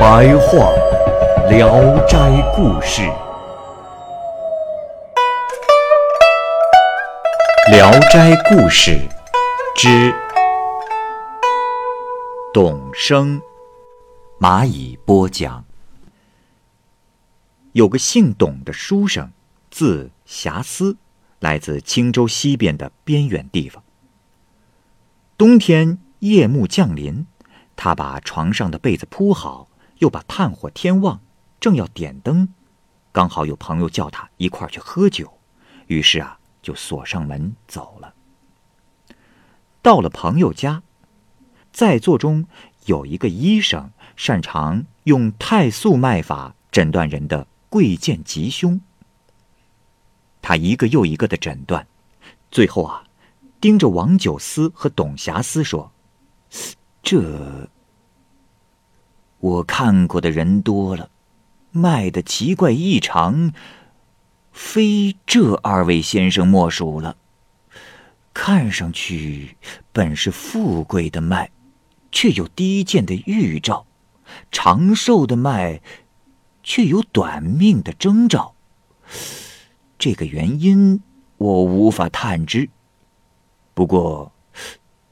白话《聊斋故事》，《聊斋故事》之董生，蚂蚁播讲。有个姓董的书生，字遐思，来自青州西边的边远地方。冬天夜幕降临，他把床上的被子铺好，又把炭火添旺，正要点灯，刚好有朋友叫他一块去喝酒，于是啊，就锁上门走了。到了朋友家，在座中有一个医生，擅长用太素脉法诊断人的。贵贱吉凶。他一个又一个的诊断，最后啊，盯着王九思和董霞思说：“这我看过的人多了，脉的奇怪异常，非这二位先生莫属了。看上去本是富贵的脉，却有低贱的预兆；长寿的脉。”却有短命的征兆，这个原因我无法探知。不过，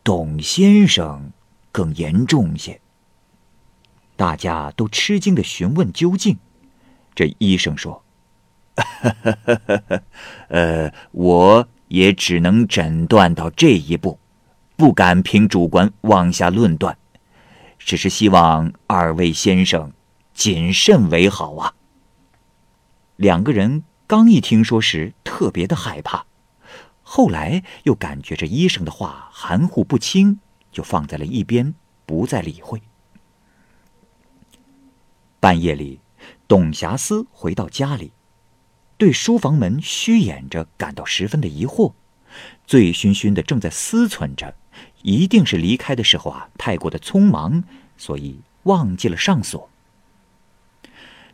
董先生更严重些。大家都吃惊的询问究竟。这医生说：“ 呃，我也只能诊断到这一步，不敢凭主观妄下论断，只是希望二位先生。”谨慎为好啊！两个人刚一听说时，特别的害怕，后来又感觉这医生的话含糊不清，就放在了一边，不再理会。半夜里，董霞思回到家里，对书房门虚掩着感到十分的疑惑，醉醺醺的正在思忖着，一定是离开的时候啊太过的匆忙，所以忘记了上锁。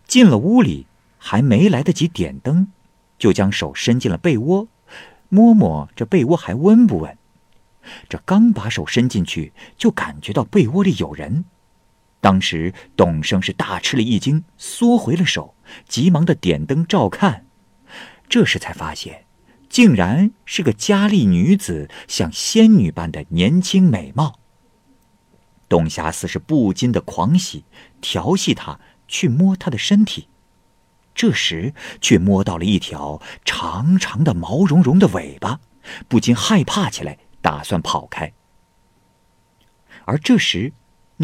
进了屋里，还没来得及点灯，就将手伸进了被窝，摸摸这被窝还温不温。这刚把手伸进去，就感觉到被窝里有人。当时董生是大吃了一惊，缩回了手，急忙的点灯照看。这时才发现，竟然是个佳丽女子，像仙女般的年轻美貌。董霞似是不禁的狂喜，调戏她。去摸他的身体，这时却摸到了一条长长的毛茸茸的尾巴，不禁害怕起来，打算跑开。而这时，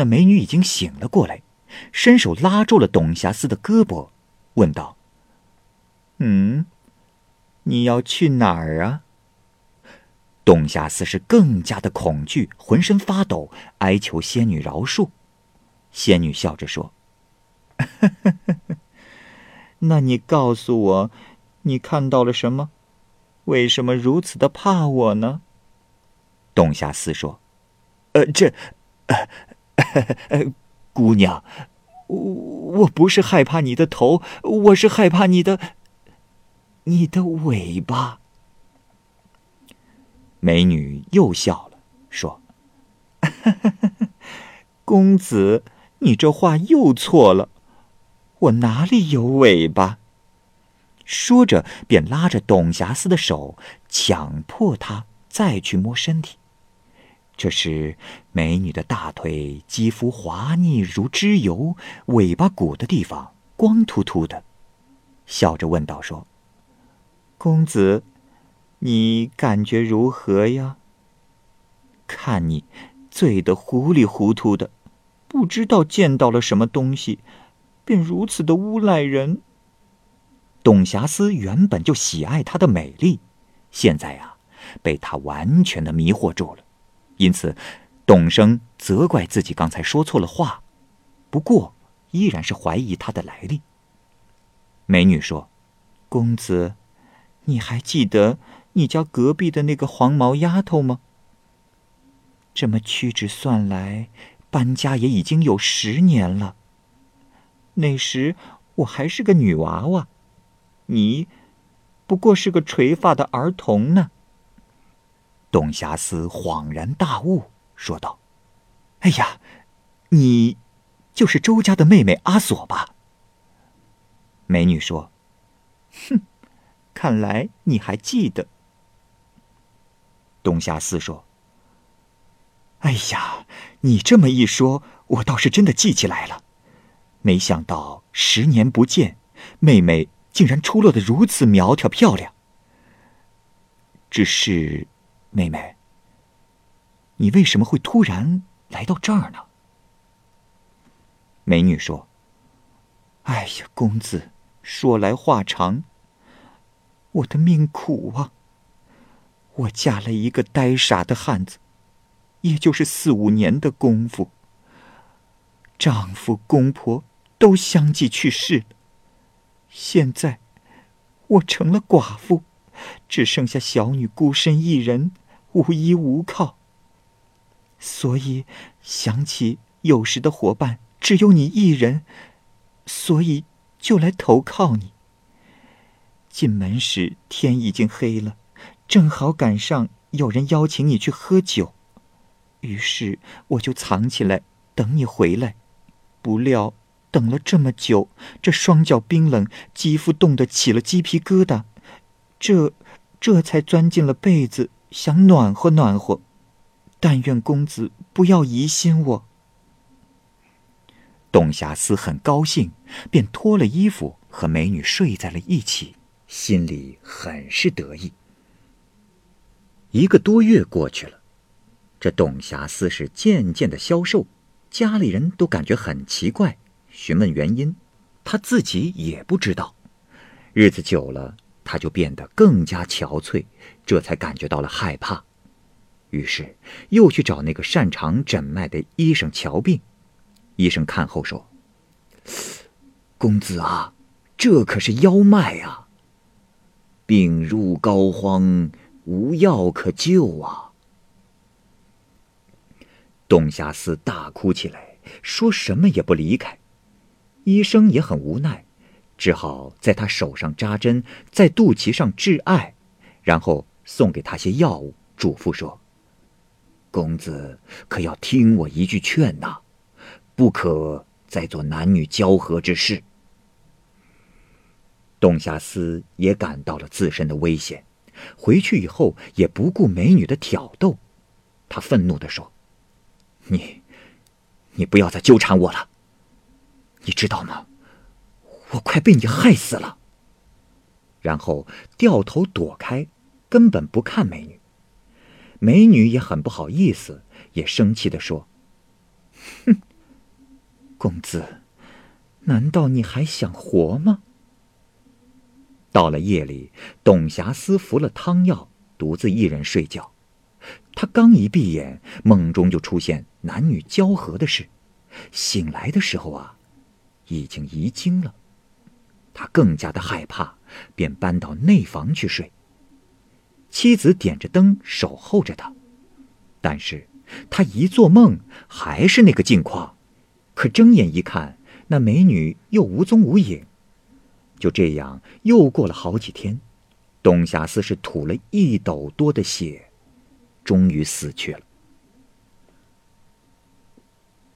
那美女已经醒了过来，伸手拉住了董霞思的胳膊，问道：“嗯，你要去哪儿啊？”董霞思是更加的恐惧，浑身发抖，哀求仙女饶恕。仙女笑着说。那你告诉我，你看到了什么？为什么如此的怕我呢？董霞思说：“呃，这，呃，姑娘，我我不是害怕你的头，我是害怕你的，你的尾巴。”美女又笑了，说：“ 公子，你这话又错了。”我哪里有尾巴？说着，便拉着董遐思的手，强迫她再去摸身体。这时，美女的大腿肌肤滑腻如脂油，尾巴骨的地方光秃秃的，笑着问道：“说，公子，你感觉如何呀？看你醉得糊里糊涂的，不知道见到了什么东西。”便如此的诬赖人。董霞思原本就喜爱她的美丽，现在啊，被她完全的迷惑住了，因此，董生责怪自己刚才说错了话，不过依然是怀疑他的来历。美女说：“公子，你还记得你家隔壁的那个黄毛丫头吗？这么屈指算来，搬家也已经有十年了。那时我还是个女娃娃，你不过是个垂发的儿童呢。”董霞思恍然大悟。说道：“哎呀，你就是周家的妹妹阿锁吧？”美女说：“哼，看来你还记得。”董霞思说：“哎呀，你这么一说，我倒是真的记起来了。没想到十年不见，妹妹竟然出落的如此苗条漂亮。只是，妹妹。”你为什么会突然来到这儿呢？美女说：“哎呀，公子，说来话长。我的命苦啊！我嫁了一个呆傻的汉子，也就是四五年的功夫，丈夫公婆都相继去世了。现在我成了寡妇，只剩下小女孤身一人，无依无靠。”所以想起有时的伙伴只有你一人，所以就来投靠你。进门时天已经黑了，正好赶上有人邀请你去喝酒，于是我就藏起来等你回来。不料等了这么久，这双脚冰冷，肌肤冻得起了鸡皮疙瘩，这这才钻进了被子，想暖和暖和。但愿公子不要疑心我。董霞思很高兴，便脱了衣服和美女睡在了一起，心里很是得意。一个多月过去了，这董霞思是渐渐的消瘦，家里人都感觉很奇怪，询问原因，他自己也不知道。日子久了，他就变得更加憔悴，这才感觉到了害怕。于是，又去找那个擅长诊脉的医生瞧病。医生看后说：“公子啊，这可是腰脉啊！病入膏肓，无药可救啊！”董霞思大哭起来，说什么也不离开。医生也很无奈，只好在他手上扎针，在肚脐上致艾，然后送给他些药物，嘱咐说。公子可要听我一句劝呐，不可再做男女交合之事。董霞思也感到了自身的危险，回去以后也不顾美女的挑逗，他愤怒的说：“你，你不要再纠缠我了，你知道吗？我快被你害死了。”然后掉头躲开，根本不看美女。美女也很不好意思，也生气的说：“哼，公子，难道你还想活吗？”到了夜里，董霞思服了汤药，独自一人睡觉。他刚一闭眼，梦中就出现男女交合的事。醒来的时候啊，已经遗精了。他更加的害怕，便搬到内房去睡。妻子点着灯守候着他，但是他一做梦还是那个境况，可睁眼一看，那美女又无踪无影。就这样又过了好几天，董霞思是吐了一斗多的血，终于死去了。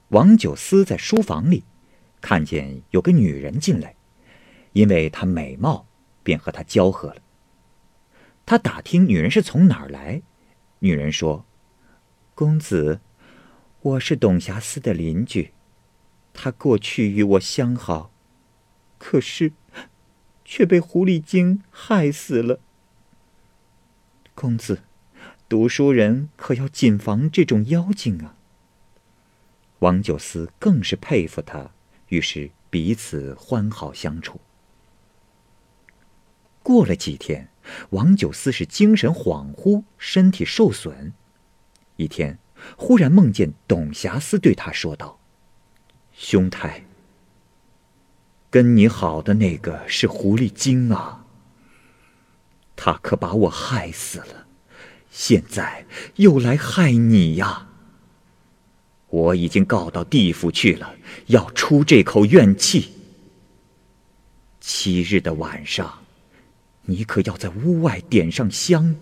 王九思在书房里看见有个女人进来，因为她美貌，便和她交合了。他打听女人是从哪儿来，女人说：“公子，我是董霞思的邻居，他过去与我相好，可是却被狐狸精害死了。公子，读书人可要谨防这种妖精啊。”王九思更是佩服他，于是彼此欢好相处。过了几天。王九思是精神恍惚，身体受损。一天，忽然梦见董霞思对他说道：“兄台，跟你好的那个是狐狸精啊，他可把我害死了，现在又来害你呀！我已经告到地府去了，要出这口怨气。七日的晚上。”你可要在屋外点上香，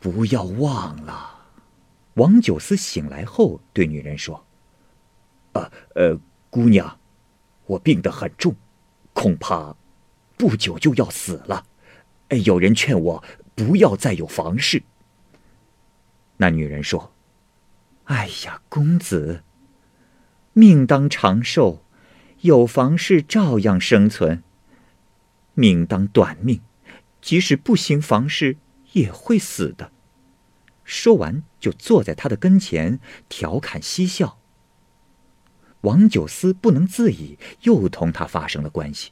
不要忘了。王九思醒来后对女人说：“呃呃，姑娘，我病得很重，恐怕不久就要死了。哎有人劝我不要再有房事。”那女人说：“哎呀，公子，命当长寿，有房事照样生存。”命当短命，即使不行房事，也会死的。说完，就坐在他的跟前调侃嬉笑。王九思不能自已，又同他发生了关系。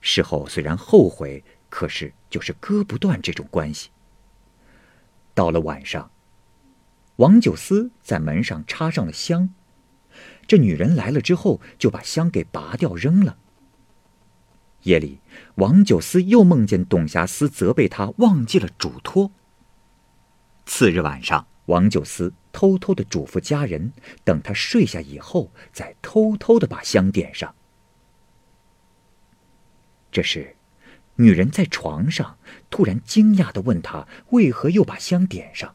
事后虽然后悔，可是就是割不断这种关系。到了晚上，王九思在门上插上了香，这女人来了之后，就把香给拔掉扔了。夜里，王九思又梦见董霞思责备他忘记了嘱托。次日晚上，王九思偷偷的嘱咐家人，等他睡下以后，再偷偷的把香点上。这时，女人在床上突然惊讶的问他为何又把香点上。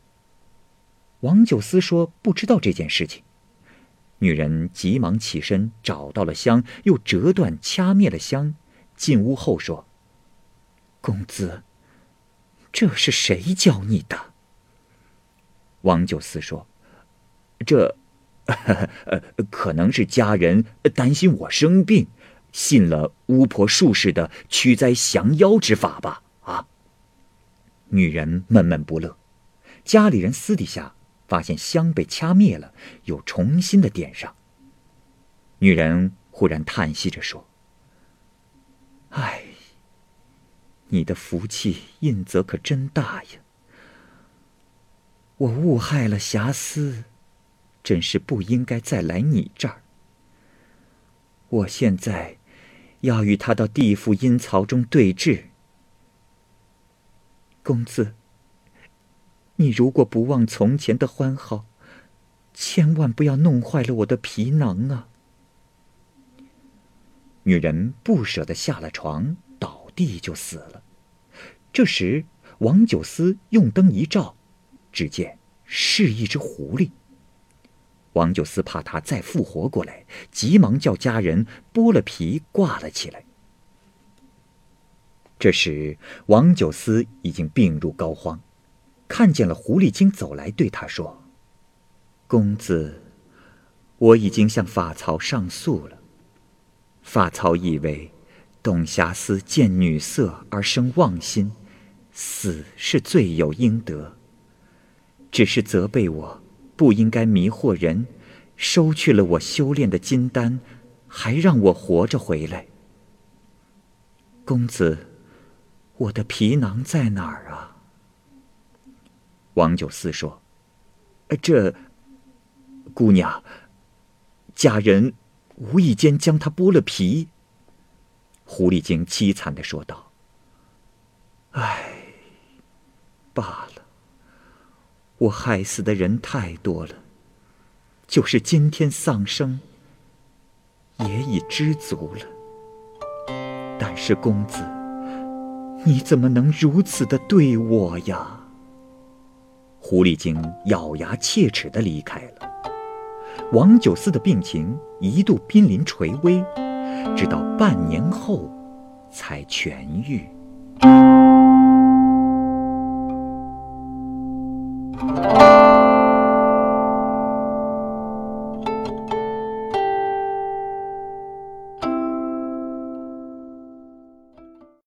王九思说不知道这件事情。女人急忙起身找到了香，又折断掐灭了香。进屋后说：“公子，这是谁教你的？”王九思说：“这，呃，可能是家人担心我生病，信了巫婆术士的驱灾降妖之法吧？”啊！女人闷闷不乐。家里人私底下发现香被掐灭了，又重新的点上。女人忽然叹息着说。唉，你的福气印泽可真大呀！我误害了霞思，真是不应该再来你这儿。我现在要与他到地府阴曹中对峙。公子，你如果不忘从前的欢好，千万不要弄坏了我的皮囊啊！女人不舍得下了床，倒地就死了。这时，王九思用灯一照，只见是一只狐狸。王九思怕他再复活过来，急忙叫家人剥了皮挂了起来。这时，王九思已经病入膏肓，看见了狐狸精走来，对他说：“公子，我已经向法曹上诉了。”法曹以为，董霞思见女色而生妄心，死是罪有应得。只是责备我不应该迷惑人，收去了我修炼的金丹，还让我活着回来。公子，我的皮囊在哪儿啊？王九思说：“这姑娘，家人。”无意间将他剥了皮。狐狸精凄惨的说道：“唉，罢了，我害死的人太多了，就是今天丧生，也已知足了。但是公子，你怎么能如此的对我呀？”狐狸精咬牙切齿的离开了。王九思的病情一度濒临垂危，直到半年后才痊愈。